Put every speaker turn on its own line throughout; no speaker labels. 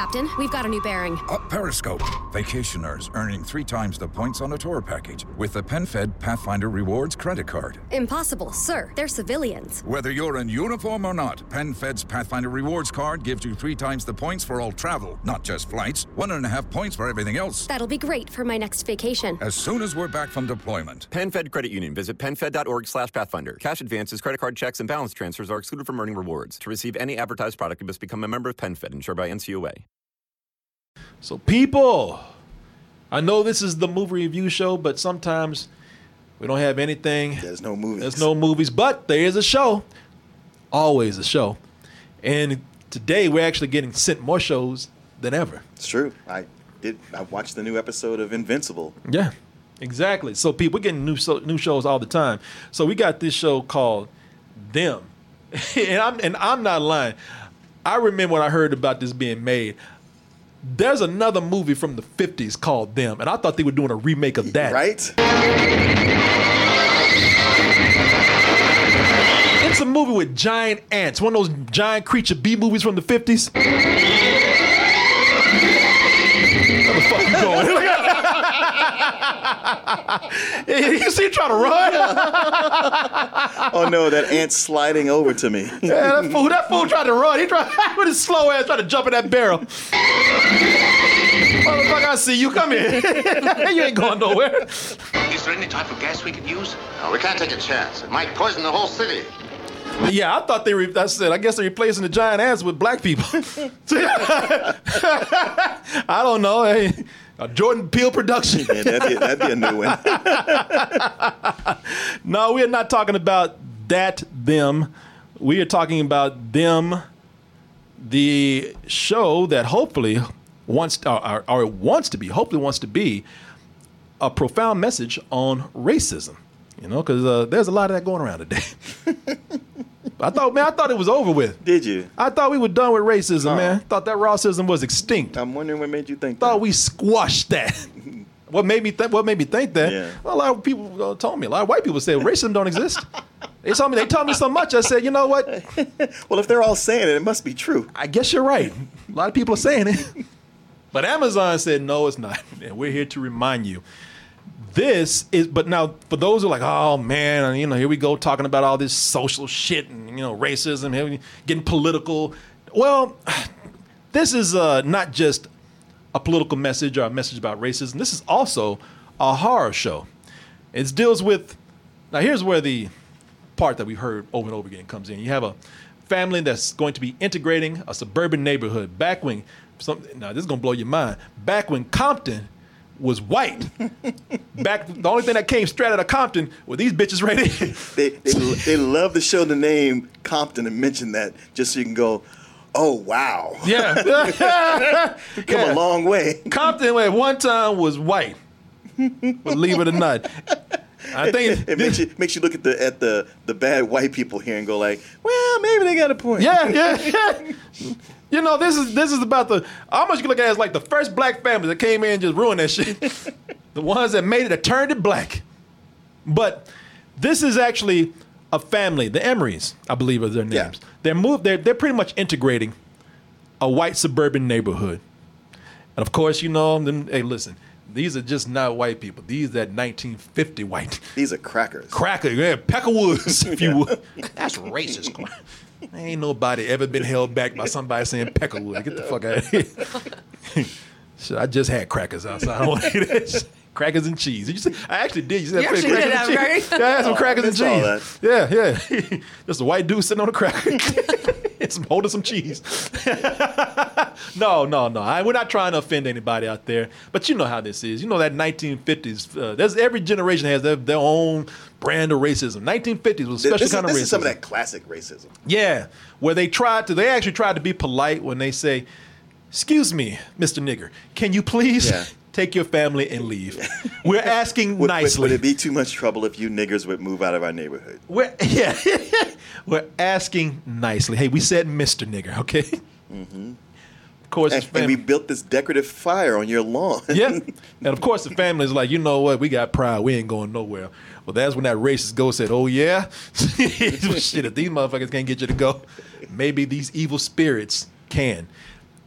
Captain. We've got a new bearing.
Uh, Periscope. Vacationers earning three times the points on a tour package with the PenFed Pathfinder Rewards credit card.
Impossible, sir. They're civilians.
Whether you're in uniform or not, PenFed's Pathfinder Rewards card gives you three times the points for all travel, not just flights. One and a half points for everything else.
That'll be great for my next vacation.
As soon as we're back from deployment.
PenFed Credit Union. Visit penfed.org slash pathfinder. Cash advances, credit card checks, and balance transfers are excluded from earning rewards. To receive any advertised product, you must become a member of PenFed, insured by NCUA.
So, people, I know this is the movie review show, but sometimes we don't have anything.
There's no movies.
There's no movies, but there is a show. Always a show. And today we're actually getting sent more shows than ever.
It's true. I did. I watched the new episode of Invincible.
Yeah, exactly. So people we're getting new so, new shows all the time. So we got this show called Them, and I'm and I'm not lying. I remember when I heard about this being made. There's another movie from the 50s called Them, and I thought they were doing a remake of that.
Right?
It's a movie with giant ants, one of those giant creature B movies from the 50s. Where the fuck you going? you see him trying to run?
oh no, that ant sliding over to me.
Yeah, that fool, that fool tried to run. He tried with his slow ass tried to jump in that barrel. Motherfucker, I see you. Come here. you ain't going nowhere.
Is there any type of gas we could use?
No, we can't take a chance. It might poison the whole city.
Yeah, I thought they re- that's it. I guess they're replacing the giant ants with black people. I don't know. Hey, a Jordan Peele production.
Man, that'd, be, that'd be a new one.
no, we are not talking about that them. We are talking about them, the show that hopefully wants or, or, or wants to be, hopefully wants to be a profound message on racism. You know, because uh, there's a lot of that going around today. I thought, man, I thought it was over with.
Did you?
I thought we were done with racism, man. Thought that racism was extinct.
I'm wondering what made you think.
Thought we squashed that. what made me think? What made me think that?
Yeah.
A lot of people uh, told me. A lot of white people said racism don't exist. They told me. They told me so much. I said, you know what?
well, if they're all saying it, it must be true.
I guess you're right. A lot of people are saying it. But Amazon said, no, it's not. And we're here to remind you. This is, but now for those who are like, oh man, you know, here we go talking about all this social shit and, you know, racism, getting political. Well, this is uh, not just a political message or a message about racism. This is also a horror show. It deals with, now here's where the part that we've heard over and over again comes in. You have a family that's going to be integrating a suburban neighborhood. Back when, some, now this is gonna blow your mind. Back when Compton was white. Back, the only thing that came straight out of Compton were these bitches right here.
They they, they love to show the name Compton and mention that just so you can go, oh wow,
Yeah.
Come a long way.
Compton at one time was white. Believe it or not. I think
it makes you makes you look at the at the the bad white people here and go like, well, maybe they got a point.
Yeah, yeah, yeah. You know, this is this is about the how much you look at it as like the first black family that came in and just ruined that shit. the ones that made it that turned it black. But this is actually a family, the Emorys, I believe are their names. They're moved they're they're pretty much integrating a white suburban neighborhood. And of course, you know, them, hey, listen, these are just not white people. These are that 1950 white.
These are crackers.
Cracker, yeah, Peckerwoods, if you would. That's racist. Ain't nobody ever been held back by somebody saying Peckerwood. Get the fuck out of here. Shit, I just had crackers outside. I don't want to hear that shit. Crackers and cheese. Did you say? I actually did. You said
You
crackers
actually did
and
have
cheese.
crackers?
Yeah, I had some
Oh,
crackers and
missed all
cheese. Yeah, yeah. Just a white dude sitting on a cracker. it's some, holding some cheese. no, no, no. I, we're not trying to offend anybody out there. But you know how this is. You know that 1950s. Uh, there's every generation has their, their own brand of racism. 1950s was a special
This, is,
kind of
this
racism.
is some of that classic racism.
Yeah, where they tried to, they actually tried to be polite when they say, "Excuse me, Mr. Nigger, can you please
Yeah.
Take your family and leave?" We're asking
Would, would,
nicely.
would it be too much trouble if you niggers would move out of our neighborhood?
We're yeah, we're asking nicely. Hey, we said Mr. Nigger, okay?
Mm-hmm.
Of course,
And, and we built this decorative fire on your lawn.
yeah, and of course the family's like, you know what? We got pride. We ain't going nowhere. Well, that's when that racist ghost said, "Oh yeah, shit. If these motherfuckers can't get you to go, maybe these evil spirits can."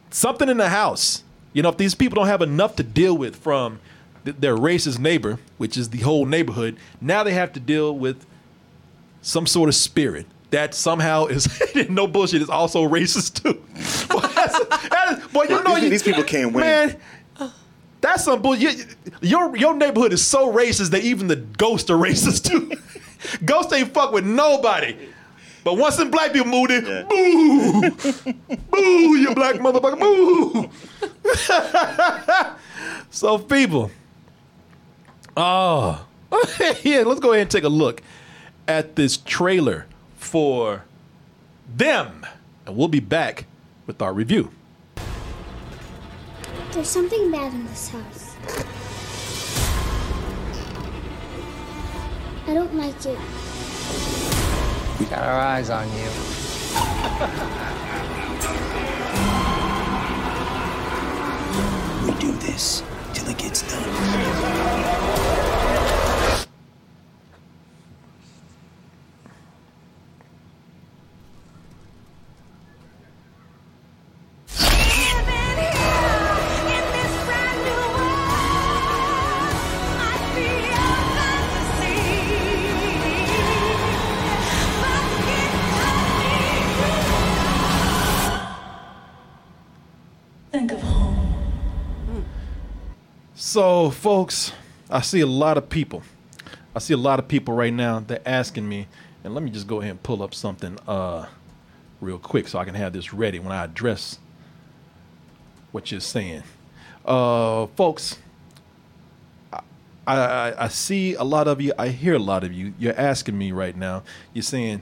something in the house. You know, if these people don't have enough to deal with from th- their racist neighbor, which is the whole neighborhood, now they have to deal with some sort of spirit that somehow is no bullshit is also racist too. Boy, that is- boy, you know
These-
you,
these people can't win.
Man, that's some bullshit. Your your neighborhood is so racist that even the ghosts are racist too. ghosts ain't fuck with nobody. But once them black people moved in,
Yeah.
boo, boo, you black motherfucker, boo. so people, oh, yeah, let's go ahead and take a look at this trailer for them, and we'll be back with our review.
There's something bad in this house. I don't like it.
Got our eyes on you.
We do this till it gets done.
So, folks, I see a lot of people. I see a lot of people right now. They're asking me, and let me just go ahead and pull up something uh, real quick so I can have this ready when I address what you're saying. Uh, folks, I, I, I see a lot of you. I hear a lot of you. You're asking me right now. You're saying,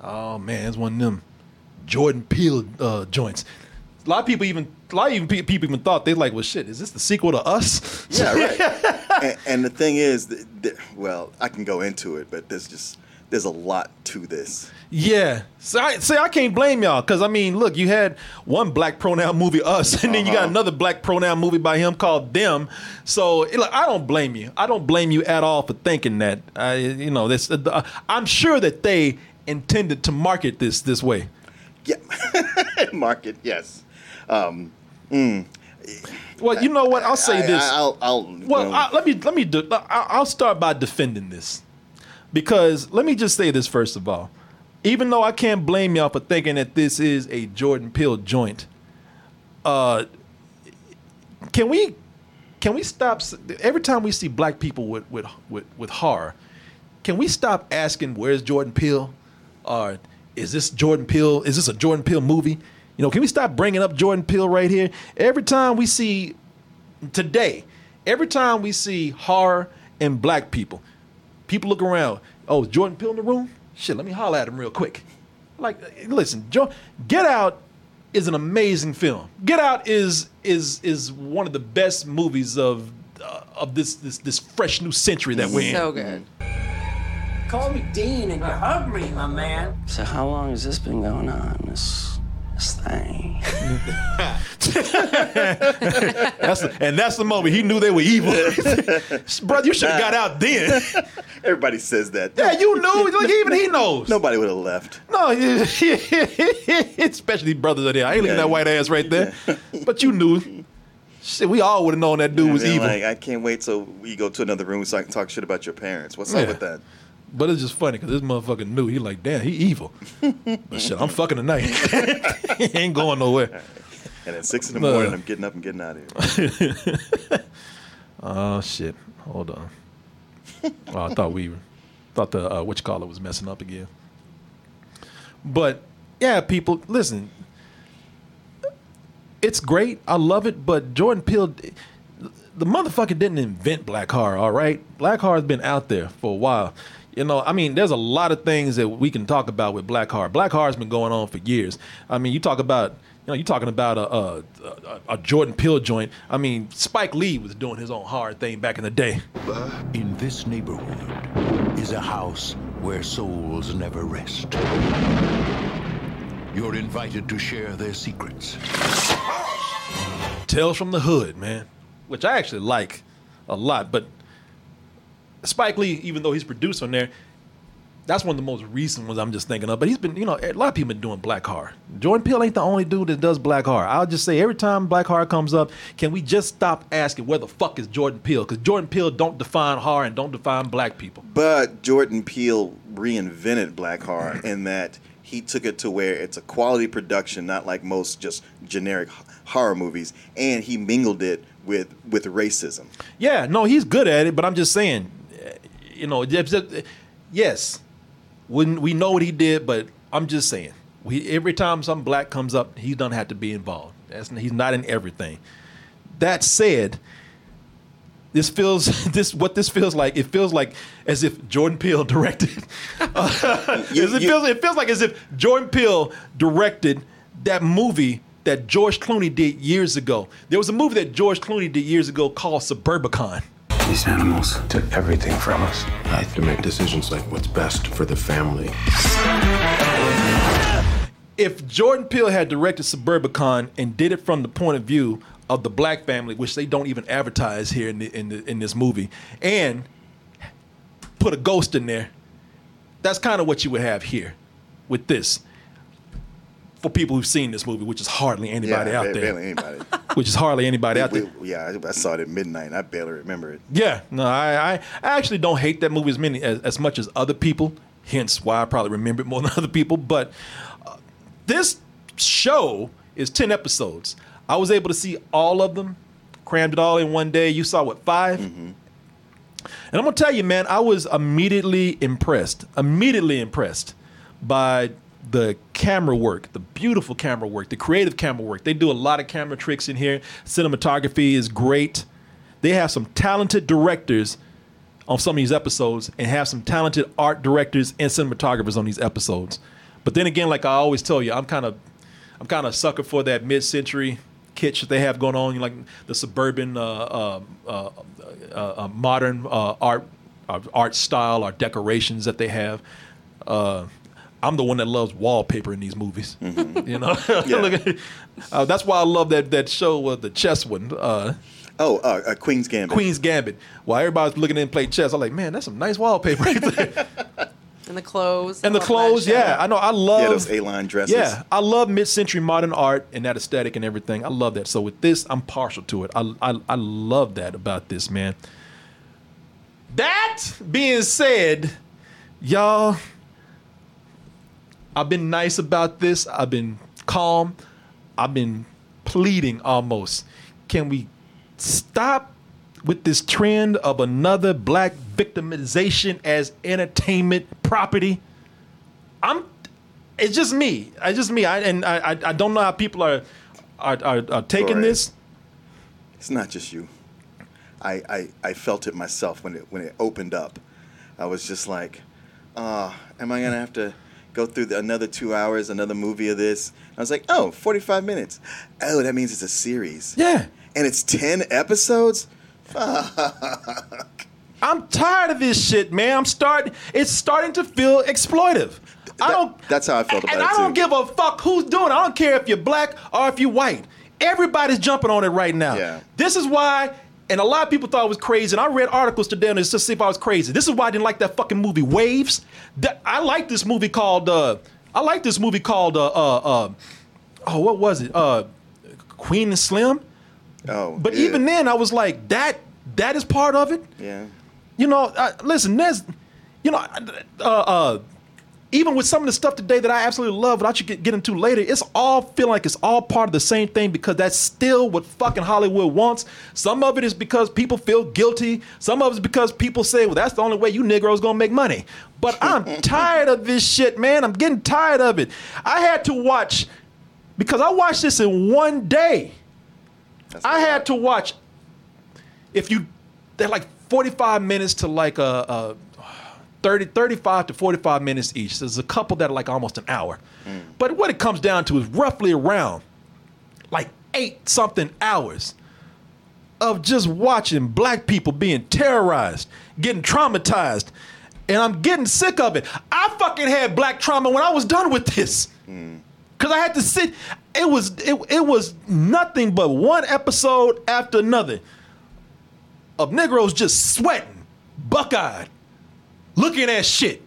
"Oh man, it's one of them Jordan Peele uh, joints." A lot of people even, a lot of even pe- people even thought they like, "Well, shit, is this the sequel to Us?"
Yeah, right. and, and the thing is, th- th- well, I can go into it, but there's just there's a lot to this.
Yeah. So I say I can't blame y'all because I mean, look, you had one black pronoun movie, Us, and then you got
Uh-huh.
another black pronoun movie by him called Them. So it- look, I don't blame you. I don't blame you at all for thinking that. I, you know, this. Uh, I'm sure that they intended to market this this way.
Yeah, market, yes. Um, mm.
Well, you know what? I'll say
I-
this.
I, will I'll.
Well, I, let me let me do. I'll start by defending this because let me just say this first of all. Even though I can't blame y'all for thinking that this is a Jordan Peele joint, uh, can we can we stop? Every time we see black people with with with, with horror, can we stop asking where's Jordan Peele, or is this Jordan Peele? Is this a Jordan Peele movie? You know, can we stop bringing up Jordan Peele right here? Every time we see today, every time we see horror and black people, people look around. Oh, is Jordan Peele in the room? Shit, let me holler at him real quick. Like, listen, jo- Get Out is an amazing film. Get Out is is is one of the best movies of uh, of this this this fresh new century that we're in.
So good.
Call me Dean and you hug me, my man.
So how long has this been going on? This this thing.
That's the- and that's the moment he knew they were evil. Brother, you should have got out then.
Everybody says that.
Yeah, you knew. Like even he knows.
Nobody would have left.
No, especially brothers are there. I ain't leaving
Yeah.
that white ass right there. But you knew. Shit, we all would have known that dude was
And then,
evil.
Like, I can't wait till we go to another room so I can talk shit about your parents. What's
Yeah.
up with that?
But it's just funny because this motherfucker knew. He like, damn, he evil. but shit, I'm fucking tonight. he ain't going nowhere.
And at six in the
No.
morning, I'm getting up and getting out of here.
Oh shit. Hold on. Oh, I thought we thought the uh, which caller was messing up again. But yeah, people, listen. It's great. I love it. But Jordan Peele, the motherfucker didn't invent black horror. All right, black horror's been out there for a while. You know, I mean, there's a lot of things that we can talk about with black Heart. Black Heart's been going on for years. I mean, you talk about, you know, you're talking about a, a, a, a Jordan Peele joint. I mean, Spike Lee was doing his own hard thing back in the day.
In this neighborhood is a house where souls never rest. You're invited to share their secrets.
Tales from the Hood, man, which I actually like a lot. But Spike Lee, even though he's produced on there, That's one of the most recent ones I'm just thinking of. But he's been, you know, a lot of people been doing black horror. Jordan Peele ain't the only dude that does black horror. I'll just say every time black horror comes up, can we just stop asking where the fuck is Jordan Peele? Because Jordan Peele don't define horror and don't define black people.
But Jordan Peele reinvented black horror in that he took it to where it's a quality production, not like most just generic horror movies, and he mingled it with with racism.
Yeah, no, he's good at it, but I'm just saying, you know, yes, when we know what he did, but I'm just saying, we every time some black comes up, he doesn't have to be involved. That's he's not in everything. That said, this feels this what this feels like. It feels like as if Jordan Peele directed. Uh, as it feels it feels like as if Jordan Peele directed that movie that George Clooney did years ago. There was a movie that George Clooney did years ago called Suburbicon.
These animals took everything from us. I have to make decisions like what's best for the family.
If Jordan Peele had directed Suburbicon and did it from the point of view of the black family, which they don't even advertise here in the, in, the, in this movie, and put a ghost in there, that's kind of what you would have here with this. For people who've seen this movie, which is hardly anybody
yeah,
out
ba-
there,
barely anybody.
which is hardly anybody out
We-
there.
yeah, I, saw it at midnight. and I barely remember it.
Yeah, no, I, I, I actually don't hate that movie as many as, as much as other people. Hence, why I probably remember it more than other people. But uh, this show is ten episodes. I was able to see all of them, crammed it all in one day. You saw what 5 And I'm gonna tell you, man, I was immediately impressed. Immediately impressed by the camera work, the beautiful camera work, the creative camera work. They do a lot of camera tricks in here. Cinematography is great. They have some talented directors on some of these episodes and have some talented art directors and cinematographers on these episodes. But then again, like I always tell you, I'm kind of I'm kind of sucker for that mid-century kitsch that they have going on, like the suburban, uh, uh, uh, uh, uh, modern uh, art, art style, or decorations that they have. Uh, I'm the one that loves wallpaper in these movies. You know, Look at- uh, that's why I love that that show, uh, the chess one. Uh,
oh, uh, Queen's Gambit.
Queen's Gambit. While everybody's looking at him play chess, I'm like, man, that's some nice wallpaper. right there.
And the clothes.
and the
I love that
clothes, yeah, I know. I love
Yeah, those A-line dresses.
Yeah, I love mid-century modern art and that aesthetic and everything. I love that. So with this, I'm partial to it. I I, I love that about this man. That being said, y'all, I've been nice about this. I've been calm. I've been pleading almost. Can we stop with this trend of another black victimization as entertainment property? I'm. It's just me. It's just me. I and I. I, I don't know how people are are, are, are taking
Correct.
this.
It's not just you. I, I, I felt it myself when it when it opened up. I was just like, ah, am I gonna have to go through the, another two hours, another movie of this? I was like, oh, 45 minutes. Oh, that means it's a series.
Yeah.
And it's 10 episodes? Fuck.
I'm tired of this shit, man. I'm starting. It's starting to feel exploitive. I don't.
That's how I felt about
And
it
I
too.
don't give a fuck who's doing it. I don't care if you're black or if you're white. Everybody's jumping on it right now.
Yeah.
This is why, and a lot of people thought I was crazy. And I read articles today on this to see if I was crazy. This is why I didn't like that fucking movie Waves. That, I like this movie called. Uh, I like this movie called. Uh, uh, uh, oh, what was it? Uh, Queen and Slim.
Oh.
But
yeah.
even then, I was like, that. That is part of it.
Yeah.
You know, uh, listen, there's, you know, uh, uh, even with some of the stuff today that I absolutely love, that I should get, get into later, it's all feeling like it's all part of the same thing because that's still what fucking Hollywood wants. Some of it is because people feel guilty. Some of it is because people say, well, that's the only way you Negroes gonna make money. But I'm tired of this shit, man. I'm getting tired of it. I had to watch, because I watched this in one day. I had to watch, if you, they're like 45 minutes to like a, a 30, 35 to 45 minutes each. There's a couple that are like almost an hour. Mm. But what it comes down to is roughly around like eight something hours of just watching black people being terrorized, getting traumatized. And I'm getting sick of it. I fucking had black trauma when I was done with this. Mm. Cause I had to sit. It was it, it was nothing but one episode after another of Negroes just sweating, buck-eyed, looking at shit,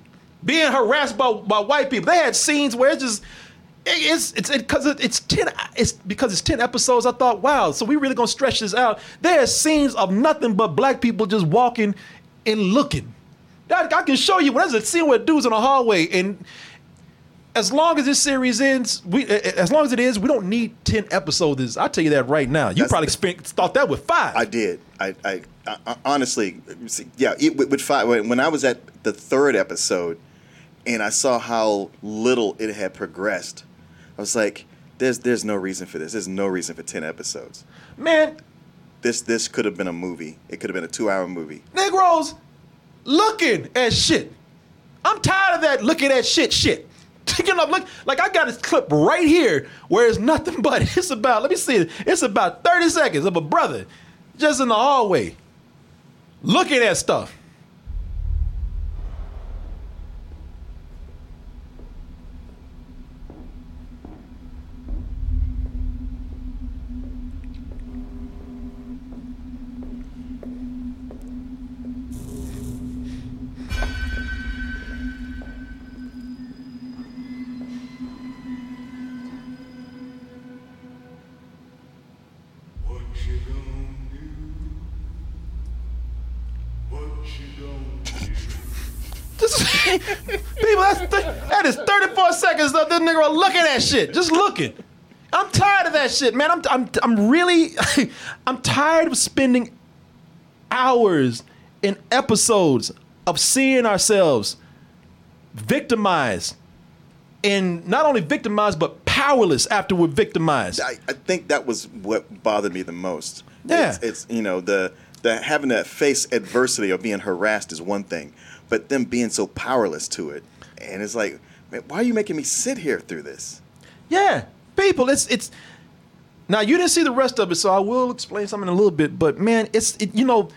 being harassed by, by white people. They had scenes where it's just it- it's it's because it, it's ten it's because it's ten episodes. I thought, wow, so we really gonna stretch this out. There are scenes of nothing but black people just walking and looking. That- I can show you. When there's a scene where dudes in a hallway, and as long as this series ends, we as long as it is, we don't need ten episodes. I'll tell you that right now. You
That's
probably
the-
spent, thought that with five.
I did. I, I, I honestly, yeah. It, with, five, when I was at the third episode, and I saw how little it had progressed, I was like, "There's, there's no reason for this. There's no reason for ten episodes.
Man,
This, this could have been a movie. It could have been a two-hour movie.
Negroes looking at shit. I'm tired of that looking at shit shit. You know, look, like I got this clip right here where it's nothing but it's about, let me see it. It's about 30 seconds of a brother just in the hallway looking at that stuff. People, that's th- that is 34 seconds of this nigga looking at that shit, just looking. I'm tired of that shit, man. I'm, I'm, I'm really, I'm tired of spending hours in episodes of seeing ourselves victimized and not only victimized but powerless after we're victimized.
I, I think that was what bothered me the most.
Yeah.
It's, it's you know the the having to face adversity or being harassed is one thing, but them being so powerless to it, and it's like, man, why are you making me sit here through this?
Yeah, people, it's it's. Now you didn't see the rest of it, so I will explain something in a little bit. But man, it's it, you know,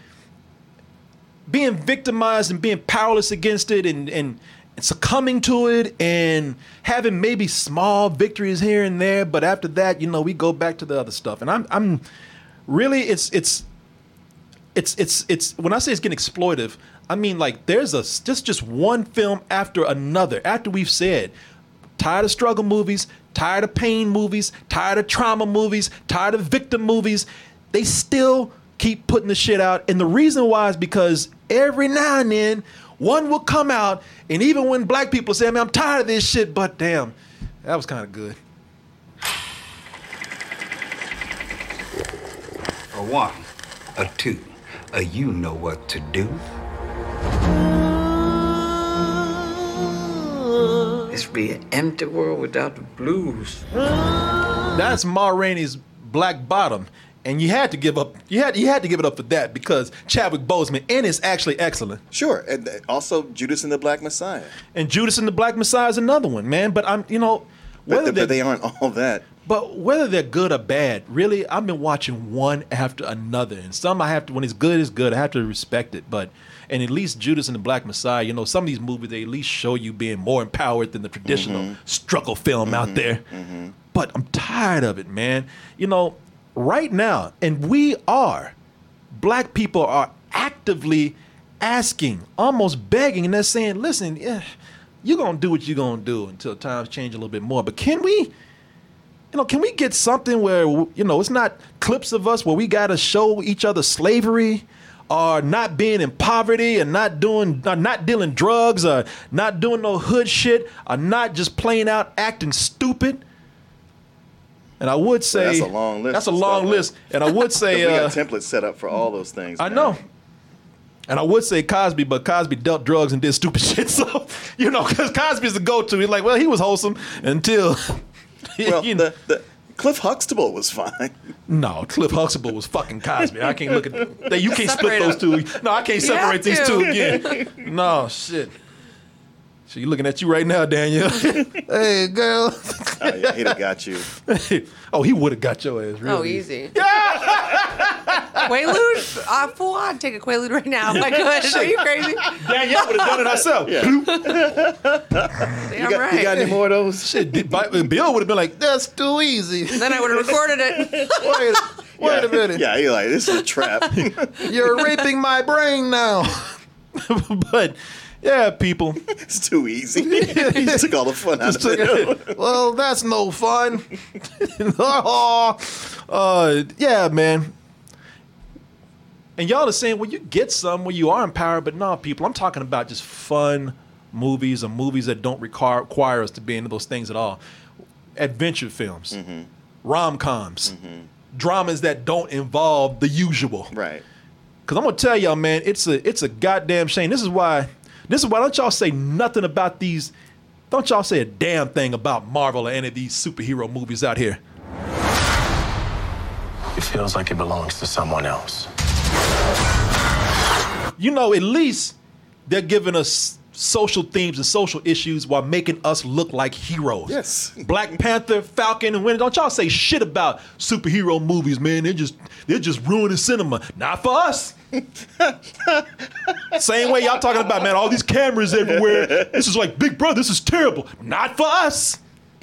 being victimized and being powerless against it, and and succumbing to it, and having maybe small victories here and there. But after that, you know, we go back to the other stuff, and I'm I'm really it's it's it's it's it's when I say it's getting exploitive, I mean like there's a just just one film after another. After we've said tired of struggle movies, tired of pain movies, tired of trauma movies, tired of victim movies, they still keep putting the shit out. And the reason why is because every now and then one will come out, and even when black people say, "Man, I'm tired of this shit," but damn, that was kind of good.
A one, a two, a you know what to do. This be an empty world without the blues.
That's Ma Rainey's Black Bottom, and you had to give up. You had you had to give it up for that because Chadwick Boseman and it's actually excellent.
Sure, and uh, also Judas and the Black Messiah.
And Judas and the Black Messiah is another one, man. But I'm you know whether
But,
they're-
but they aren't all that.
But whether they're good or bad, really, I've been watching one after another, and some I have to. When it's good, it's good. I have to respect it. But and at least Judas and the Black Messiah, you know, some of these movies they at least show you being more empowered than the traditional
Mm-hmm.
struggle film out there. But I'm tired of it, man. You know, right now, and we are, black people are actively asking, almost begging, and they're saying, "Listen, yeah, you're gonna do what you're gonna do until times change a little bit more." But can we? You know, can we get something where you know it's not clips of us where we got to show each other slavery or not being in poverty and not doing or not dealing drugs or not doing no hood shit or not just playing out acting stupid. And I would say
that's a long list.
That's a long list. And I would say
we got
uh,
templates set up for all those things.
I
man.
know. And I would say Cosby, but Cosby dealt drugs and did stupid shit. So, you know, because Cosby's the go to. He's like, well, he was wholesome until.
Well,
you know.
the, the Cliff Huxtable was fine.
No, Cliff Huxtable was fucking Cosby. I can't look at that. You can't split those two. No, I can't separate
have
these two again. No, shit. So you looking at you right now, Daniel. hey, girl.
Oh, yeah, he'd have got you.
oh, he would have got your ass. Real
Oh, easy. Quaalude? Uh, full on. Take a Quaalude right now. If I could. Are you crazy?
Danielle would have done it herself.
Damn
You got,
right.
you got any more of those?
Shit, Bill would have been like, "That's too easy."
Then I would have recorded it.
Wait, wait a minute.
Yeah, you're like, this is a trap.
You're raping my brain now. but Yeah, people.
it's too easy. he took all the fun out of it.
well, that's no fun. uh, yeah, man. And y'all are saying, well, you get some where you are empowered, but no, people, I'm talking about just fun movies or movies that don't require, require us to be into those things at all. Adventure films,
Mm-hmm.
rom coms, dramas that don't involve the usual.
Right.
Because I'm gonna tell y'all, man, it's a it's a goddamn shame. This is why. This is why don't y'all say nothing about these. Don't y'all say a damn thing about Marvel or any of these superhero movies out here.
It feels like it belongs to someone else.
You know, at least they're giving us social themes and social issues while making us look like heroes.
Yes.
Black Panther, Falcon, and Winter. Don't y'all say shit about superhero movies, man. They're just they're just ruining cinema. Not for us. Same way y'all talking about, man, all these cameras everywhere. This is like Big Brother, this is terrible. Not for us.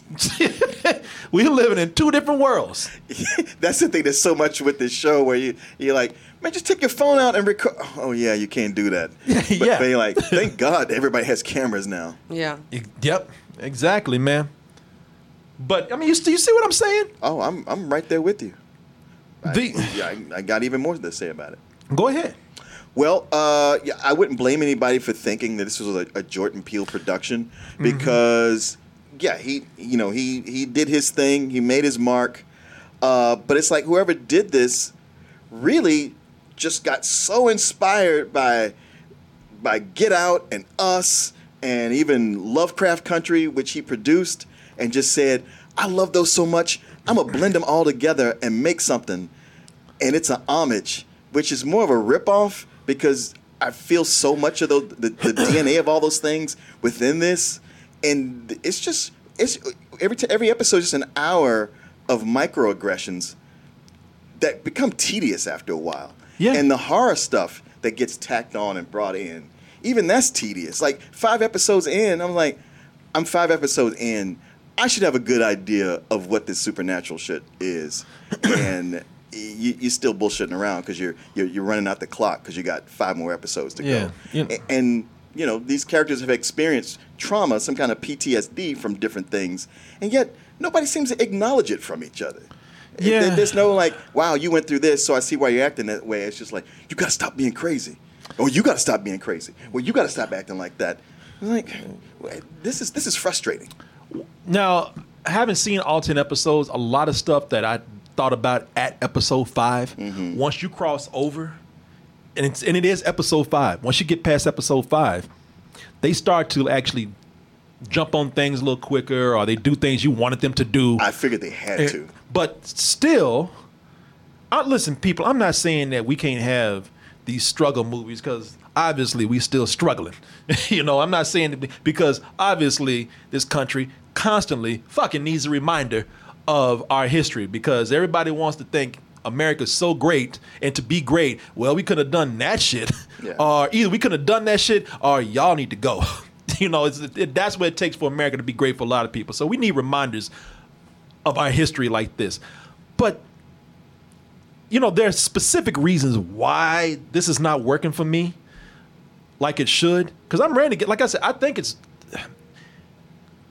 We're living in two different worlds.
That's the thing. There's so much with this show where you you're like, man, just take your phone out and record. Oh yeah, you can't do that. But
Yeah.
they like, thank God everybody has cameras now.
Yeah.
Yep, exactly, man. But I mean, you, you see what I'm saying?
Oh, I'm I'm right there with you. I,
The-
yeah, I, I got even more to say about it.
Go ahead.
Well, uh, yeah, I wouldn't blame anybody for thinking that this was a, a Jordan Peele production
Mm-hmm.
Yeah, he you know he he did his thing, he made his mark, uh, but it's like whoever did this really just got so inspired by by Get Out and Us and even Lovecraft Country, which he produced, and just said, "I love those so much, I'm gonna blend them all together and make something." And it's an homage, which is more of a ripoff because I feel so much of the, the, the DNA of all those things within this, and it's just it's every t- every episode is just an hour of microaggressions that become tedious after a while.
Yeah.
And the horror stuff that gets tacked on and brought in, even that's tedious. Like five episodes in, I'm like, I'm five episodes in. I should have a good idea of what this supernatural shit is, and you, you're still bullshitting around because you're, you're you're running out the clock because you got five more episodes to
Yeah.
go.
You-
A- and you know these characters have experienced trauma, some kind of PTSD from different things, and yet nobody seems to acknowledge it from each other.
Yeah.
There- There's no like, wow, you went through this, so I see why you're acting that way. It's just like, you gotta stop being crazy. Or you gotta stop being crazy. Well, you gotta stop acting like that. I'm like, this is this is frustrating.
Now, having seen all 10 episodes, a lot of stuff that I thought about at episode 5
Mm-hmm.
once you cross over, and, it's, and it is episode five, once you get past episode five, they start to actually jump on things a little quicker or they do things you wanted them to do.
I figured they had
And-
to.
But still, I, listen, people, I'm not saying that we can't have these struggle movies because obviously we still struggling. you know, I'm not saying that because obviously this country constantly fucking needs a reminder of our history because everybody wants to think America's so great and to be great, well, we could have done that shit.
Yeah.
Or either we could have done that shit or y'all need to go. you know, it's, it, that's what it takes for America to be great for a lot of people. So we need reminders of our history like this. But you know, there's specific reasons why this is not working for me like it should. Because I'm ready to get, like I said, I think it's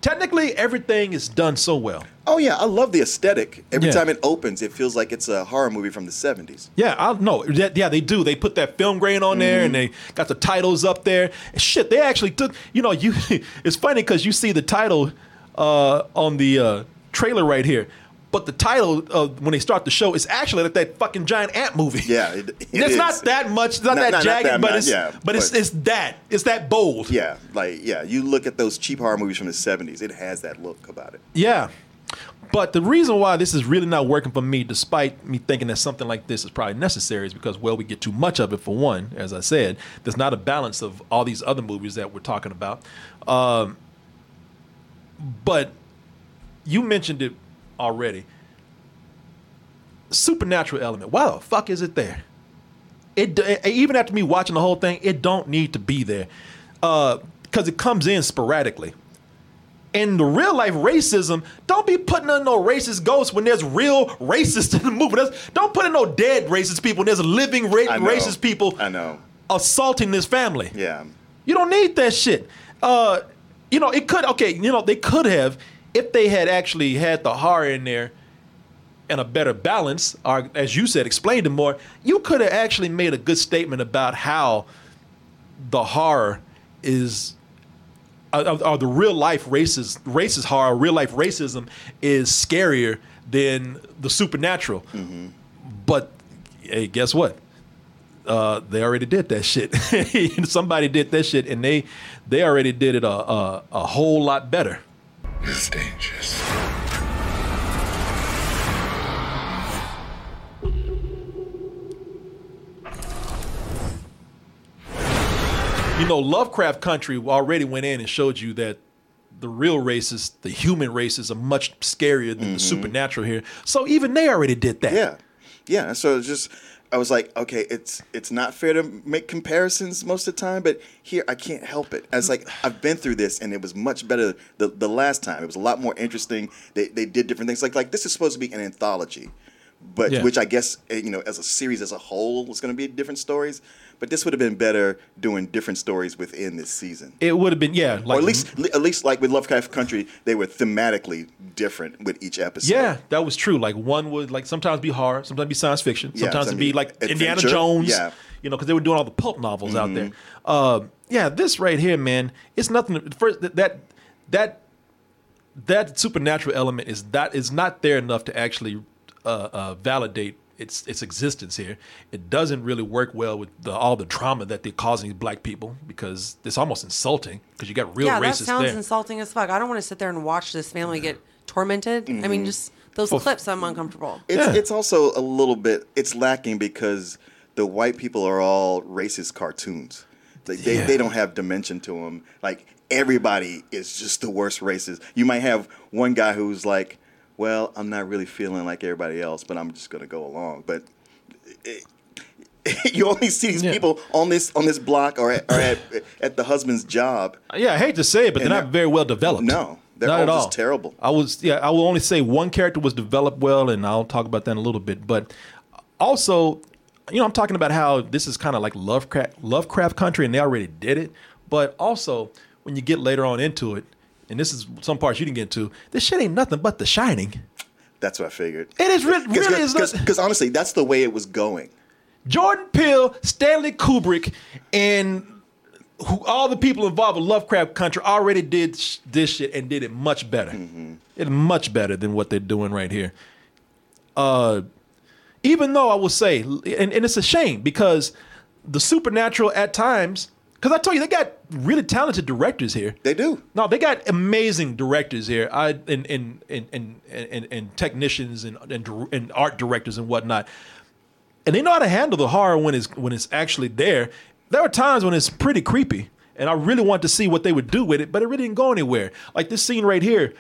technically everything is done so well.
Oh yeah, I love the aesthetic. Every
Yeah.
time it opens, it feels like it's a horror movie from the '70s.
Yeah, I know. Yeah, yeah, they do. They put that film grain on there, and they got the titles up there. And shit, they actually took. You know, you. It's funny because you see the title uh, on the uh, trailer right here, but the title uh, when they start the show is actually like that fucking giant ant movie.
Yeah, it, it
it's
is.
not that much. It's not,
Not-
that
not- not
jagged,
that
but
much,
it's
yeah,
but, it's it's that. It's that bold.
Yeah, like yeah, you look at those cheap horror movies from the '70s. It has that look about it.
Yeah. But the reason why this is really not working for me, despite me thinking that something like this is probably necessary, is because, well, we get too much of it for one, as I said. There's not a balance of all these other movies that we're talking about. Um, but you mentioned it already. Supernatural element. Why the fuck is it there? It d- even after me watching the whole thing, it don't need to be there because it comes in sporadically. And the real life racism, don't be putting in no racist ghosts when there's real racists in the movie. That's- don't put in no dead racist people when there's living ra- racist people
I know.
assaulting this family.
Yeah.
You don't need that shit. Uh, you know, it could okay, you know, they could have if they had actually had the horror in there and a better balance, or as you said, explained it more, you could have actually made a good statement about how the horror is uh, or the real life racist racist horror, real life racism is scarier than the supernatural. But hey, guess what? Uh, they already did that shit. Somebody did that shit, and they they already did it a a, a whole lot better.
It's dangerous.
You know, Lovecraft Country already went in and showed you that the real races, the human races, are much scarier than the mm-hmm. supernatural here. So even they already did that.
Yeah, yeah. So it's just I was like, okay, it's it's not fair to make comparisons most of the time, but here I can't help it. I was like, I've been through this, and it was much better the the last time. It was a lot more interesting. They they did different things. Like like this is supposed to be an anthology, but
Yeah.
which I guess eh, you know as a series as a whole was going to be different stories. But this would have been better doing different stories within this season.
It would have been yeah, like
or at least, at least like with Lovecraft Country, they were thematically different with each episode.
Yeah, that was true. Like one would like sometimes be horror, sometimes be science fiction, sometimes
I
it'd be
mean,
like Indiana Jones.
yeah.
You know, because they were doing all the pulp novels out there. Uh, yeah, this right here, man, it's nothing. First, that that that that supernatural element is that is not there enough to actually uh, uh, validate its its existence here. It doesn't really work well with the, all the trauma that they're causing these black people because it's almost insulting because you got real
yeah, that sounds
there.
insulting as fuck. I don't want to sit there and watch this family get tormented. I
Mm-hmm.
mean, just those
Well,
clips, I'm uncomfortable.
It's it's also a little bit it's lacking because the white people are all racist cartoons. They they,
Yeah.
they don't have dimension to them. Like everybody is just the worst racist. You might have one guy who's like, "Well, I'm not really feeling like everybody else, but I'm just going to go along." But it, you only see these people on this on this block or at, or at, at the husband's job.
Yeah, I hate to say it, but
And
they're not very well developed.
No, they're
not
all
at all.
just terrible.
I was yeah, I will only say one character was developed well, and I'll talk about that in a little bit. But also, you know, I'm talking about how this is kind of like Lovecraft Lovecraft country, and they already did it. But also, when you get later on into it, and this is some parts you didn't get into, this shit ain't nothing but The Shining.
That's what I figured.
It is re- really is not-
because honestly, that's the way it was going.
Jordan Peele, Stanley Kubrick, and who all the people involved with Lovecraft Country already did sh- this shit and did it much better. It much better than what they're doing right here. Uh, even though I will say, and, and it's a shame because the supernatural at times, because I told you they got really talented directors here.
They do.
No, they got amazing directors here. I and and and and and, and technicians and, and and art directors and whatnot and they know how to handle the horror when it's when it's actually there. There are times when it's pretty creepy, and I really want to see what they would do with it, but it really didn't go anywhere. Like this scene right here.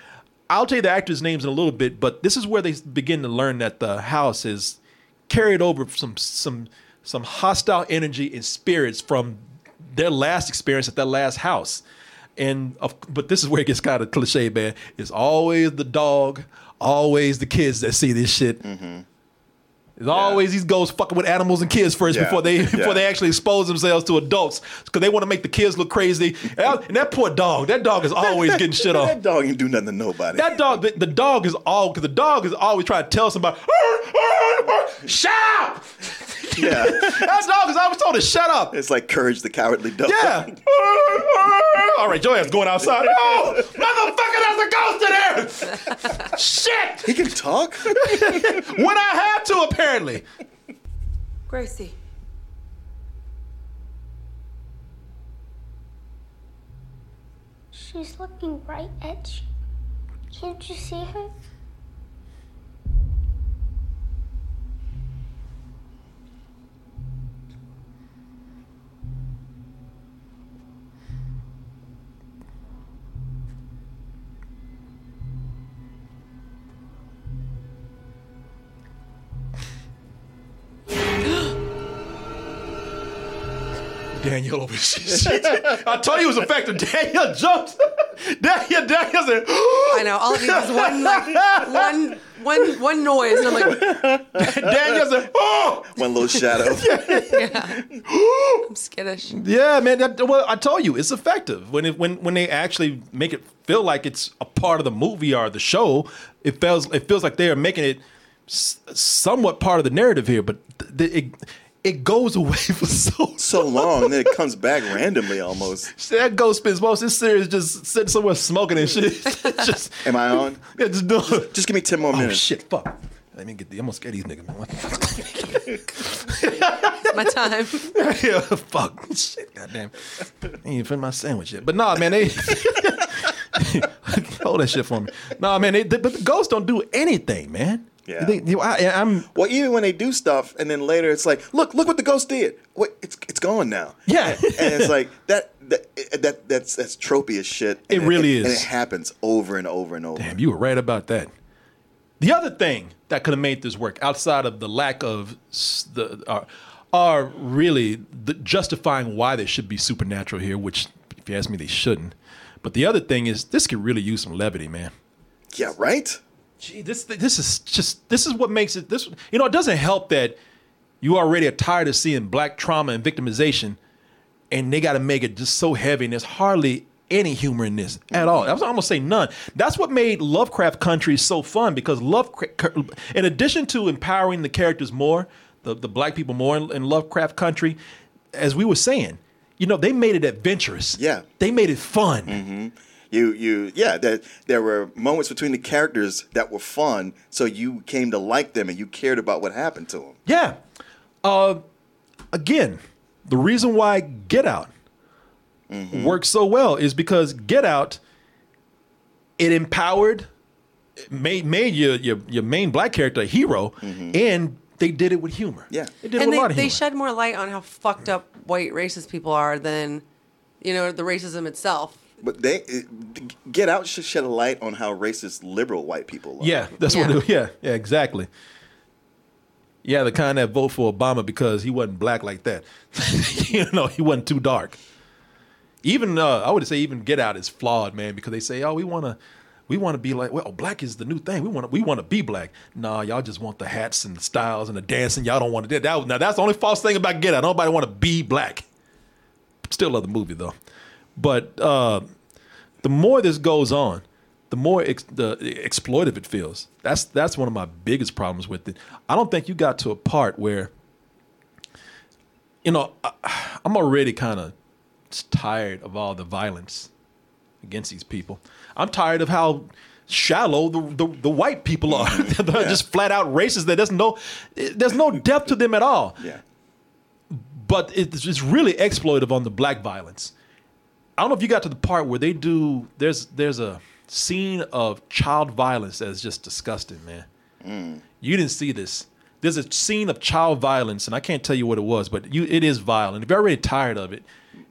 I'll tell you the actors' names in a little bit, but this is where they begin to learn that the house is carried over some some some hostile energy and spirits from their last experience at their last house. And of, but this is where it gets kind of cliche, man. It's always the dog, always the kids that see this shit. Mm-hmm. There's always these ghosts fucking with animals and kids first
Yeah.
before they before they actually expose themselves to adults because they want to make the kids look crazy. And, and that poor dog, that dog is always getting shit off.
That dog ain't do nothing to nobody.
That dog, the, the dog is all because the dog is always trying to tell somebody, shut up.
yeah,
That dog is always told to shut up.
it's like courage the cowardly dog.
Yeah. All right, Joanne's going outside. Oh, motherfucker, there's a ghost in there. Shit.
he can talk.
When I have to, apparently.
Gracie.
She's looking right at you. Can't you see her?
Daniel over shit. I told you it was effective. Daniel jumped. Daniel, Daniel said,
I know. All of you is one, like, one, one, one noise, and I'm like,
Daniel said, oh,
one little shadow. Yeah.
I'm skittish.
Yeah, man. That, well, I told you, it's effective when it, when when they actually make it feel like it's a part of the movie or the show. It feels it feels like they are making it s- somewhat part of the narrative here, but th- th- it it goes away for so
so long, and then it comes back randomly almost.
That ghost spends most this series just sitting somewhere smoking and shit. just
Am I on?
Yeah, just do
Just, just give me ten more
Oh
minutes.
shit! Fuck. Let me get the. I'm gonna scare these niggas, man.
My time.
yeah, fuck. Shit, goddamn. I ain't even finished my sandwich yet. But nah, man, they hold that shit for me. Nah, man, they, they- but the ghosts don't do anything, man.
Yeah.
They, you- I, am
Well, even when they do stuff, and then later it's like, look, look what the ghost did. What? It's it's gone now.
Yeah.
and it's like that. That, that that's that's tropey as shit.
It really
and
is.
And it happens over and over and over.
Damn, you were right about that. The other thing that could have made this work, outside of the lack of the, are, are really the justifying why they should be supernatural here, which, if you ask me, they shouldn't. But the other thing is, this could really use some levity, man.
Yeah, right.
Gee, this this is just this is what makes it this. You know, it doesn't help that you already are tired of seeing black trauma and victimization, and they got to make it just so heavy, and there's hardly any humor in this at all. I was almost say none. That's what made Lovecraft Country so fun because Lovecraft, in addition to empowering the characters more, the the black people more in, in Lovecraft Country, as we were saying, you know, they made it adventurous.
Yeah.
they made it fun.
hmm You you yeah. That there were moments between the characters that were fun, so you came to like them and you cared about what happened to them.
Yeah. Uh, again, the reason why Get Out works so well is because Get Out it empowered, made made your your, your main black character a hero, and they did it with humor.
Yeah,
they did it
and
with
they,
a lot of
they shed more light on how fucked up white racist people are than, you know, the racism itself.
But they Get Out should shed a light on how racist liberal white people are.
Yeah, that's
Yeah.
what. It, yeah, yeah, exactly. Yeah, the kind that vote for Obama because he wasn't black like that. you know, he wasn't too dark. Even uh, I would say even Get Out is flawed, man, because they say, oh, we want to. We want to be like, well, black is the new thing. We want to, we want to be black. Nah, y'all just want the hats and the styles and the dancing. Y'all don't want to do that. Now that's the only false thing about Get Out. Nobody want to be black. Still love the movie though. But uh, the more this goes on, the more ex- the exploitive it feels. That's that's one of my biggest problems with it. I don't think you got to a part where, you know, I, I'm already kind of tired of all the violence against these people. I'm tired of how shallow the the, the white people are. They're just flat out racist. There- There's no there's no depth to them at all.
Yeah.
But it's it's really exploitive on the black violence. I don't know if you got to the part where they do. There's there's a scene of child violence that's just disgusting, man. Mm. You didn't see this. There's a scene of child violence, and I can't tell you what it was, but you it is violent. If you're already tired of it,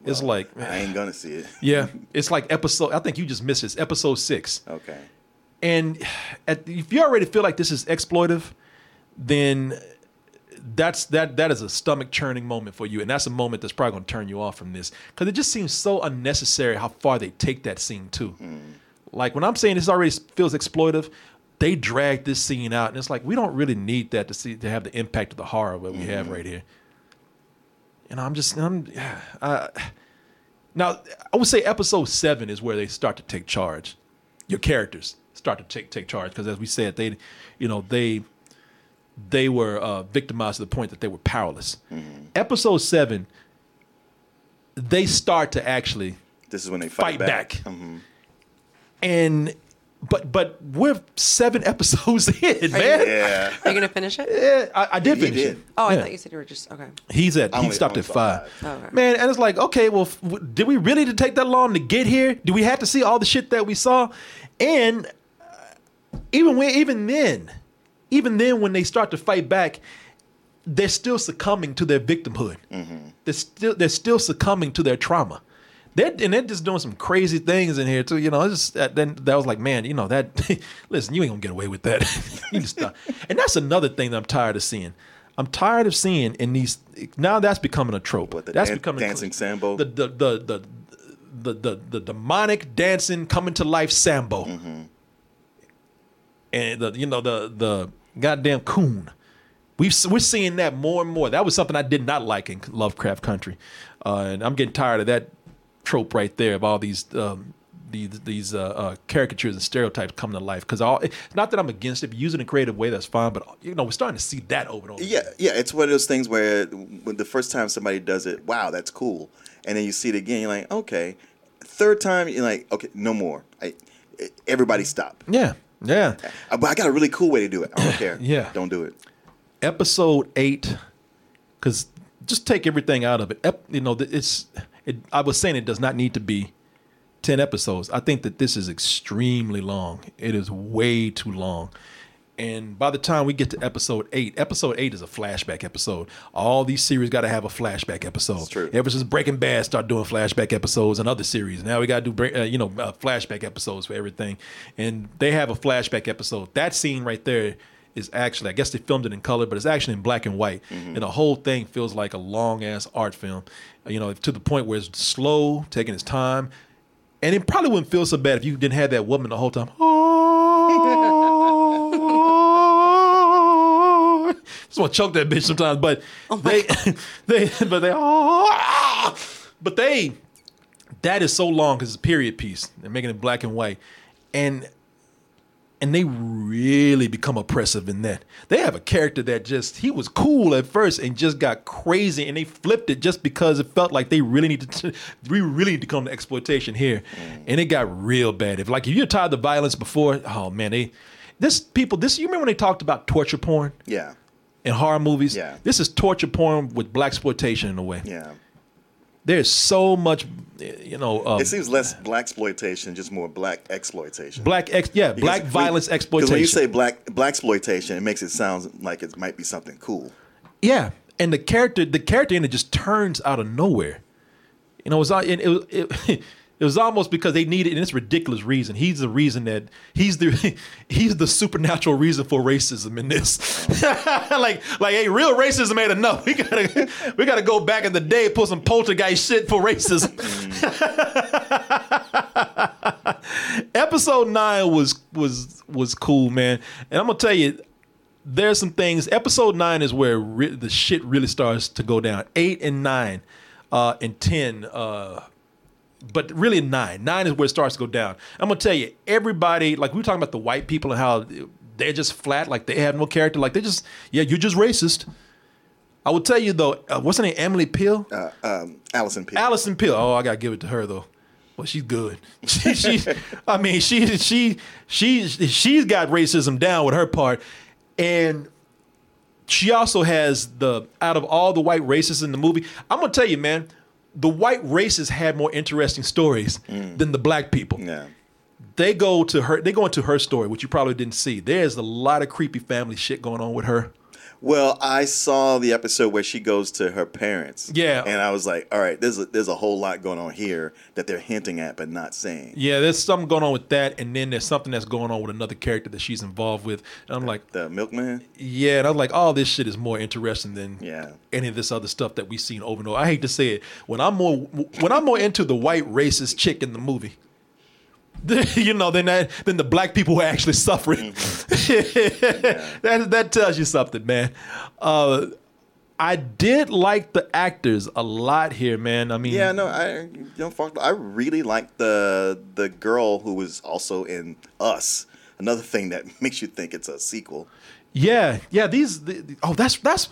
it's like
I ain't gonna see it.
yeah, it's like episode. I think you just missed this episode six.
Okay.
And at, if you already feel like this is exploitive, then that's that that is a stomach churning moment for you, and that's a moment that's probably going to turn you off from this because it just seems so unnecessary how far they take that scene too. Like when I'm saying this already feels exploitive, they drag this scene out, and it's like we don't really need that to see to have the impact of the horror that we have right here. And I'm just I'm. Uh, now I would say episode seven is where they start to take charge. Your characters start to take take charge because, as we said, they, you know, they they were uh, victimized to the point that they were powerless. Episode seven, they start to actually
This is when they fight,
Fight back.
Mhm.
and but but we're seven episodes in, man.
Yeah.
Are you gonna finish it?
Yeah, I, I did
He
finish
did.
it.
Oh, I
Yeah.
thought you said you were just okay.
He's at
I
he stopped at
only saw
five.
five. Okay.
Man, and it's like, okay, well, f- w- did we really need to take that long to get here? Do we have to see all the shit that we saw? And uh, even when even then, even then when they start to fight back, they're still succumbing to their victimhood. They're still they're still succumbing to their trauma. They're, and they're just doing some crazy things in here too. You know, it's just that, then that was like, man, you know that. listen, you ain't gonna get away with that. you just. And that's another thing that I'm tired of seeing. I'm tired of seeing in these. Now that's becoming a trope.
What, the
that's
dan-
becoming
dancing sambo?
The the the the the, the, the demonic dancing coming to life sambo.
Mm-hmm.
And the you know the the goddamn coon We've we're seeing that more and more. That was something I did not like in Lovecraft Country, uh, and I'm getting tired of that trope right there of all these um, these these uh, uh, caricatures and stereotypes coming to life. Because all it's not that I'm against it, but use it in a creative way that's fine. But you know, we're starting to see that over and over.
Yeah, yeah, it's one of those things where when the first time somebody does it, wow, that's cool, and then you see it again, you're like, okay. Third time, you're like, okay, no more. I, everybody stop.
Yeah, yeah.
Uh, But I got a really cool way to do it. I don't care.
Yeah.
don't do it.
episode eight, because just take everything out of it. Ep, you know, it's. It, I was saying it does not need to be ten episodes. I think that this is extremely long. It is way too long. And by the time we get to episode eight, episode eight is a flashback episode. All these series got to have a flashback episode.
true.
Ever since Breaking Bad started doing flashback episodes and other series, now we got to do uh, you know uh, flashback episodes for everything. And they have a flashback episode. That scene right there is actually, I guess they filmed it in color, but it's actually in black and white. And the whole thing feels like a long ass art film. You know, to the point where it's slow, taking its time. And it probably wouldn't feel so bad if you didn't have that woman the whole time. Just want to choke that bitch sometimes, but oh they, they, but they, but they, that is so long because it's a period piece. They're making it black and white, and and they really become oppressive in that. They have a character that just he was cool at first and just got crazy, and they flipped it just because it felt like they really needed to, we really need to come to exploitation here, mm. and it got real bad. If like if you're tired of the violence before, oh man, they this people this you remember when they talked about torture porn
Yeah,
in horror movies?
Yeah.
This is torture porn with black exploitation in a way.
yeah.
There's so much, you know, um,
it seems less black exploitation, just more black exploitation.
black ex, yeah,
Because
black
when-
violence exploitation.
When you say black black exploitation, it makes it sound like it might be something cool.
Yeah, and the character, the character in it just turns out of nowhere. You know, it was it, it, it, it was almost because they needed, and it's ridiculous reason. He's the reason that he's the he's the supernatural reason for racism in this. like like, hey, real racism ain't enough. We gotta we gotta go back in the day, put some poltergeist shit for racism. Episode nine was was was cool, man, and I'm gonna tell you there's some things. Episode nine is where re- the shit really starts to go down. Eight and nine, uh, and ten, uh, but really nine. Nine is where it starts to go down. I'm gonna tell you, everybody like we were talking about the white people and how they're just flat, like they have no character, like they just yeah, you're just racist. I will tell you though, uh, what's her name? Emily Peel.
Uh, um, Allison P.
Allison Peel. Oh, I gotta give it to her though. Well, she's good. She, she I mean, she, she, she, she's got racism down with her part, and she also has the out of all the white racists in the movie. I'm gonna tell you, man, the white races had more interesting stories mm. than the black people.
Yeah.
They go to her. They go into her story, which you probably didn't see. There's a lot of creepy family shit going on with her.
Well, I saw the episode where she goes to her parents.
Yeah.
And I was like, all right, there's a, there's a whole lot going on here that they're hinting at but not saying.
Yeah, there's something going on with that, and then there's something that's going on with another character that she's involved with. And I'm like,
The milkman?
yeah, and I'm like, oh, this shit is more interesting than
Yeah.
any of this other stuff that we've seen over and over. I hate to say it, when I'm more when I'm more into the white racist chick in the movie, you know, than that than the black people who are actually suffering. that that tells you something, man. Uh, I did like the actors a lot here, man. I mean,
Yeah, no, I know, fuck, I really like the the girl who was also in Us. Another thing that makes you think it's a sequel.
yeah, yeah. These, the, the- oh, that's that's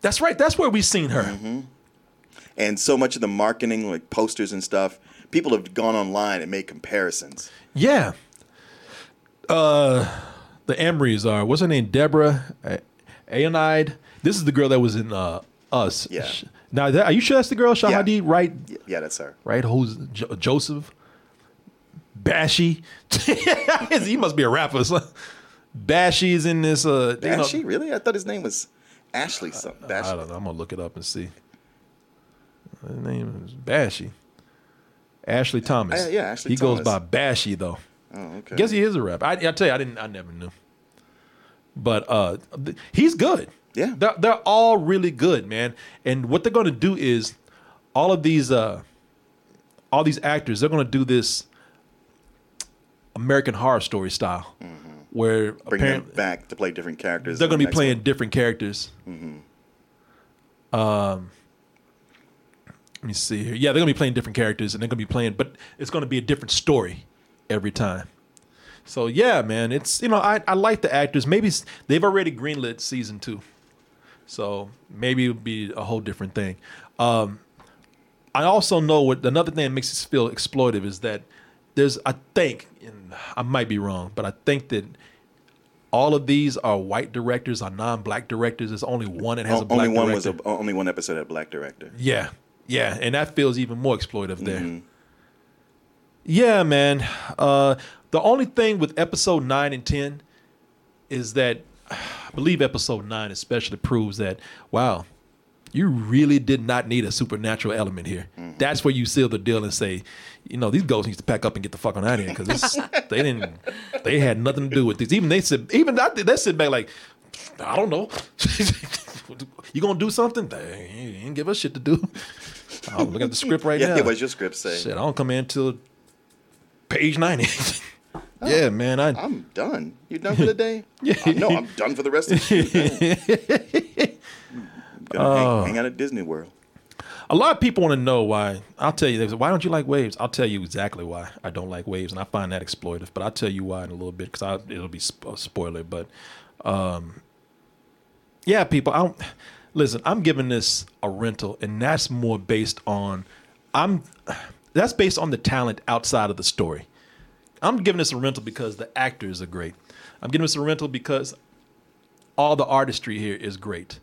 that's right. That's where we seen her.
Mm-hmm. And so much of the marketing, like posters and stuff, people have gone online and made comparisons.
Yeah. Uh, the Emorys are. What's her name? Deborah A- Ayorinde. This is the girl that was in uh, Us.
Yeah.
Now, that, are you sure that's the girl? Shahadi, right?
Yeah, that's her.
Right? Who's jo- Joseph? Bashy. he must be a rapper. son. Bashy's in this. Uh, you know-
really? I thought his name was Ashley something.
I don't know. I'm gonna look it up and see. His name is Bashy. Ashley Thomas.
Uh, yeah, Ashley
He goes by Bashy though.
Oh, okay.
Guess he is a rapper. I, I tell you, I didn't. I never knew. But uh, th- he's good.
Yeah,
they're, they're all really good, man. And what they're going to do is all of these, uh, all these actors, they're going to do this American Horror Story style,
Mm-hmm.
where
Bring them back to play different characters.
they're going
the
to be playing
one.
different characters.
Mhm.
Um, let me see here. Yeah, they're gonna be playing different characters, and they're gonna be playing, but it's gonna be a different story every time. So yeah, man, it's you know I, I like the actors. Maybe they've already greenlit season two, so maybe it'll be a whole different thing. Um, I also know what another thing that makes us feel exploitive is that there's I think and I might be wrong, but I think that all of these are white directors, are non-black directors. There's only one that has
O-
a black
only one
director.
was a, only one episode had a black director.
Yeah, yeah, and that feels even more exploitive there.
Mm-hmm.
Yeah, man. Uh, the only thing with episode nine and ten is that I believe episode nine especially proves that wow, you really did not need a supernatural element here.
Mm-hmm.
That's where you seal the deal and say, you know, these ghosts need to pack up and get the fuck on out of here because they didn't, they had nothing to do with this. Even they said, even I, they sit back like, I don't know. you gonna do something? They didn't give us shit to do. I'm looking at the script right
yeah,
now.
what's your script say?
Shit, I don't come in till page ninety. yeah, man. I
I'm done. You done for the day?
Yeah.
Uh, no, I'm done for the rest of the shoot. Gonna
Oh.
hang, hang out at Disney World.
A lot of people want to know why. I'll tell you. they say, Why don't you like waves? I'll tell you exactly why I don't like waves, and I find that exploitive. But I'll tell you why in a little bit because it'll be sp- spoiler. But um, yeah, people. I don't, listen. I'm giving this a rental, and that's more based on I'm. That's based on the talent outside of the story. I'm giving this a rental because the actors are great. I'm giving this a rental because all the artistry here is great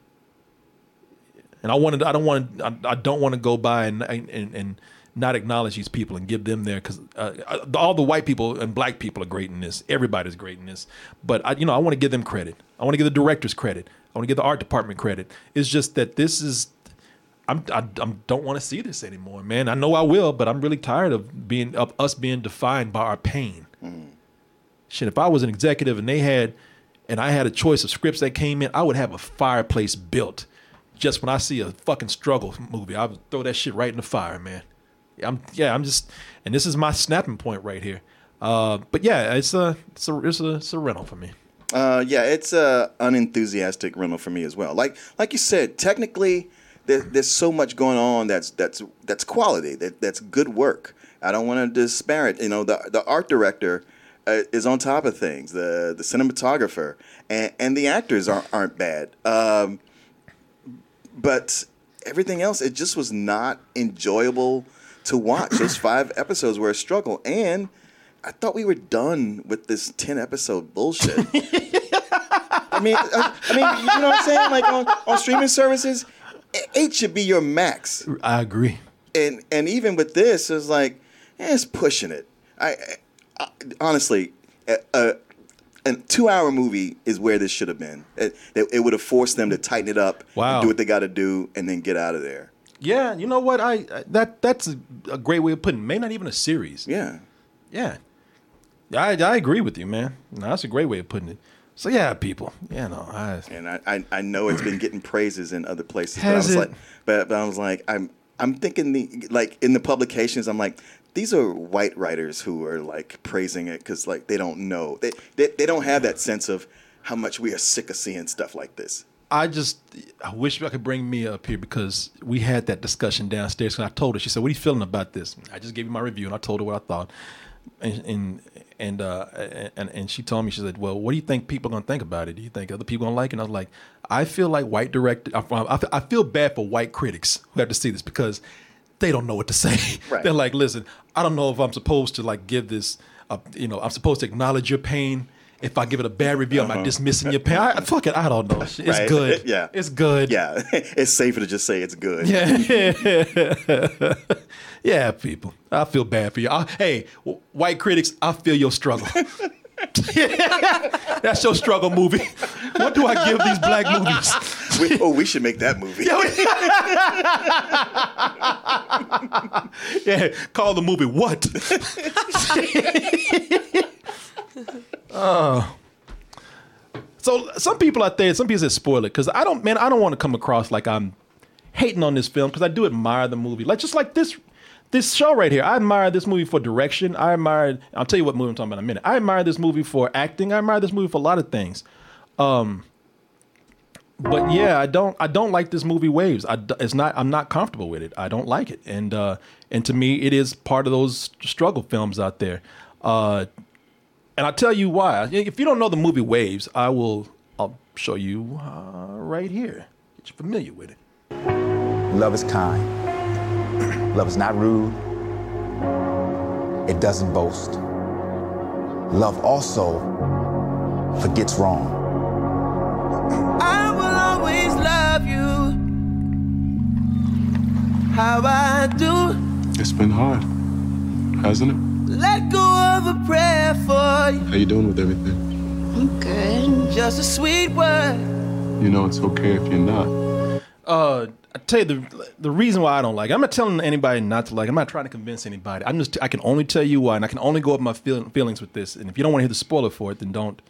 and I wanted I don't want I, I don't want to go by and, and and not acknowledge these people and give them their because uh, uh, all the white people and black people are great in this. Everybody's great in this, but I you know I want to give them credit. I want to give the directors credit. I want to give the art department credit. It's just that this is. I'm, I, I don't want to see this anymore, man. I know I will, but I'm really tired of being of us being defined by our pain. Shit, if I was an executive and they had, and I had a choice of scripts that came in, I would have a fireplace built. Just when I see a fucking struggle movie, I would throw that shit right in the fire, man. I'm yeah, I'm just, and this is my snapping point right here. Uh, but yeah, it's a it's a it's a, it's a rental for me.
Uh, yeah, it's a unenthusiastic rental for me as well. Like like you said, technically, there, there's so much going on that's that's that's quality. That that's good work. I don't want to disparage. You know, the the art director uh, is on top of things. The the cinematographer and and the actors aren't aren't bad. Um, but everything else, it just was not enjoyable to watch. Those five episodes were a struggle, and I thought we were done with this ten episode bullshit. I mean, I, I mean, you know what I'm saying? Like on, on streaming services, eight should be your max.
I agree.
And and even with this, it's like, eh, it's pushing it. I, I honestly, a, a, a two hour movie is where this should have been. It, it, it would have forced them to tighten it up,
Wow.
do what they got to do, and then get out of there.
Yeah, you know what? I I- that that's a, a great way of putting. it. May not even a series.
Yeah,
yeah. I I agree with you, man. No, that's a great way of putting it. So yeah, people. Yeah, no, I,
and I, I, I know it's been getting praises in other places. but I was
it?
like, but, but I was like, I'm I'm thinking the like in the publications, I'm like, these are white writers who are like praising it because like they don't know they, they they don't have that sense of how much we are sick of seeing stuff like this.
I just I wish I could bring Mia up here because we had that discussion downstairs. And I told her, she said, "What are you feeling about this?" I just gave you my review, and I told her what I thought, and and and uh, and, and she told me, she said, "Well, what do you think people are gonna think about it? Do you think other people gonna like it?" And I was like, "I feel like white director. I, I, I feel bad for white critics who have to see this because they don't know what to say.
Right.
They're like, listen, I don't know if I'm supposed to like give this, uh, you know, I'm supposed to acknowledge your pain." If I give it a bad review, am I
Uh-huh.
dismissing your pain? I, fuck it, I don't know. It's
Right?
good.
Yeah,
it's good.
Yeah, it's safer to just say it's good.
Yeah. yeah, people. I feel bad for you. I, hey, white critics, I feel your struggle. That's your struggle movie. What do I give these black movies?
We, oh, we should make that movie.
yeah, call the movie what? Oh. So some people out there, some people say spoil it because I don't, man, I don't want to come across like I'm hating on this film because I do admire the movie. Like just like this, this show right here. I admire this movie for direction. I admire. I'll tell you what movie I'm talking about in a minute. I admire this movie for acting. I admire this movie for a lot of things. Um, but yeah, I don't. I don't like this movie Waves. I, it's not. I'm not comfortable with it. I don't like it. And uh, and to me, it is part of those struggle films out there. Uh, and I'll tell you why. If you don't know the movie Waves, I will. I'll show you uh, right here. Get you familiar with it.
Love is kind. Love is not rude. It doesn't boast. Love also forgets wrong.
I will always love you. How I do.
It's been hard, hasn't it?
Let go of a prayer for you.
How you doing with everything?
I'm good. Just a sweet word.
You know it's okay if you're not.
Uh, I tell you the the reason why I don't like. It, I'm not telling anybody not to like. it. I'm not trying to convince anybody. I'm just. I can only tell you why, and I can only go up my feel, feelings with this. And if you don't want to hear the spoiler for it, then don't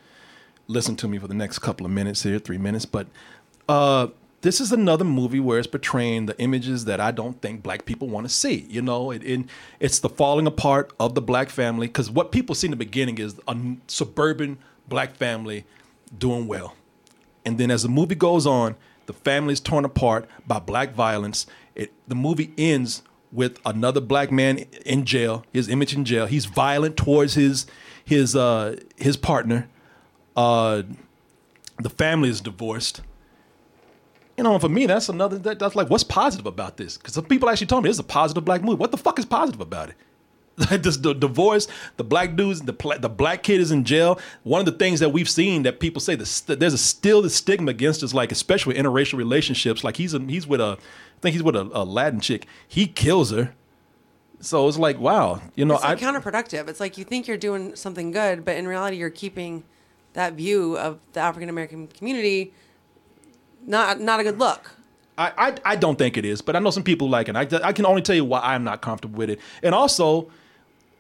listen to me for the next couple of minutes here, three minutes. But uh, this is another movie where it's portraying the images that I don't think black people want to see. You know, it, it it's the falling apart of the black family because what people see in the beginning is a suburban black family doing well, and then as the movie goes on, the family is torn apart by black violence. It the movie ends with another black man in jail, his image in jail. He's violent towards his his uh, his partner. Uh, the family is divorced you know, for me, that's another. That, that's like, what's positive about this? Because some people actually told me it's a positive black movie. What the fuck is positive about it? this the divorce, the black dudes, the the black kid is in jail. One of the things that we've seen that people say that there's a still the stigma against us, like especially interracial relationships. Like he's a, he's with a, I think he's with a, a Latin chick. He kills her. So it's like, wow, you know,
it's like I, counterproductive. It's like you think you're doing something good, but in reality, you're keeping that view of the African American community not not a good look.
I, I, I don't think it is, but I know some people like it. I, I can only tell you why I'm not comfortable with it. And also,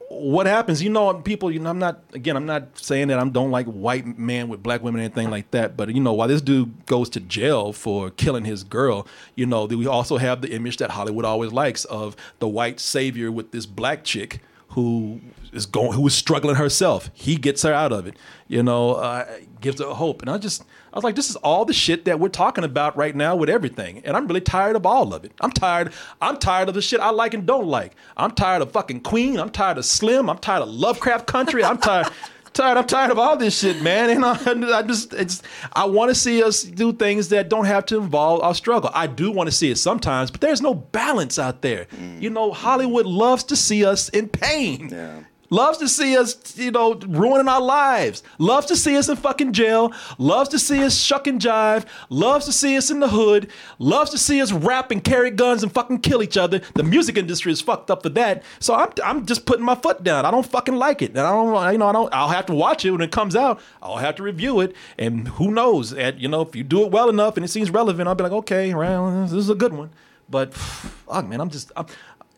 what happens, you know, people, you know, I'm not, again, I'm not saying that I don't like white men with black women or anything like that, but, you know, while this dude goes to jail for killing his girl, you know, we also have the image that Hollywood always likes of the white savior with this black chick who is going, who is struggling herself. He gets her out of it, you know, uh, gives her hope. And I just, I was like, this is all the shit that we're talking about right now with everything. And I'm really tired of all of it. I'm tired. I'm tired of the shit I like and don't like. I'm tired of fucking Queen. I'm tired of Slim. I'm tired of Lovecraft Country. I'm tired. tired. I'm tired of all this shit, man. And I, I just, it's, I want to see us do things that don't have to involve our struggle. I do want to see it sometimes, but there's no balance out there. Mm. You know, Hollywood loves to see us in pain. Yeah. Loves to see us, you know, ruining our lives. Loves to see us in fucking jail. Loves to see us shuck and jive. Loves to see us in the hood. Loves to see us rap and carry guns and fucking kill each other. The music industry is fucked up for that. So I'm, I'm just putting my foot down. I don't fucking like it. And I don't, you know, I don't. I'll have to watch it when it comes out. I'll have to review it. And who knows? At, you know, if you do it well enough and it seems relevant, I'll be like, okay, well, this is a good one. But fuck, man, I'm just, I'm,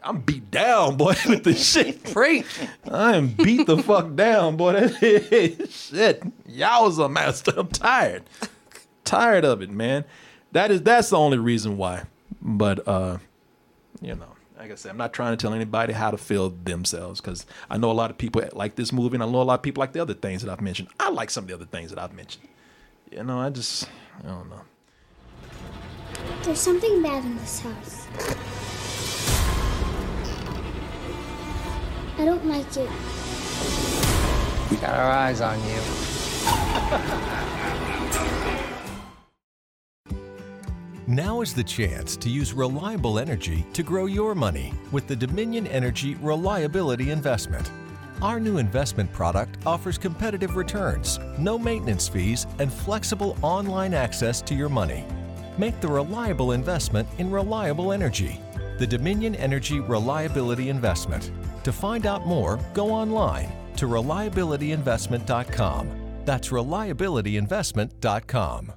I'm beat down, boy, with the shit.
Preach.
I am beat the fuck down, boy. shit. Yowza, master. I'm tired. tired of it, man. That is that's the only reason why. But uh, you know, like I said, I'm not trying to tell anybody how to feel themselves because I know a lot of people like this movie, and I know a lot of people like the other things that I've mentioned. I like some of the other things that I've mentioned. You know, I just I don't know.
There's something bad in this house. I don't like it.
We got our eyes on
you. Now is the chance to use reliable energy to grow your money with the Dominion Energy Reliability Investment. Our new investment product offers competitive returns, no maintenance fees, and flexible online access to your money. Make the reliable investment in reliable energy. The Dominion Energy Reliability Investment to find out more, go online to reliabilityinvestment.com. That's reliabilityinvestment.com.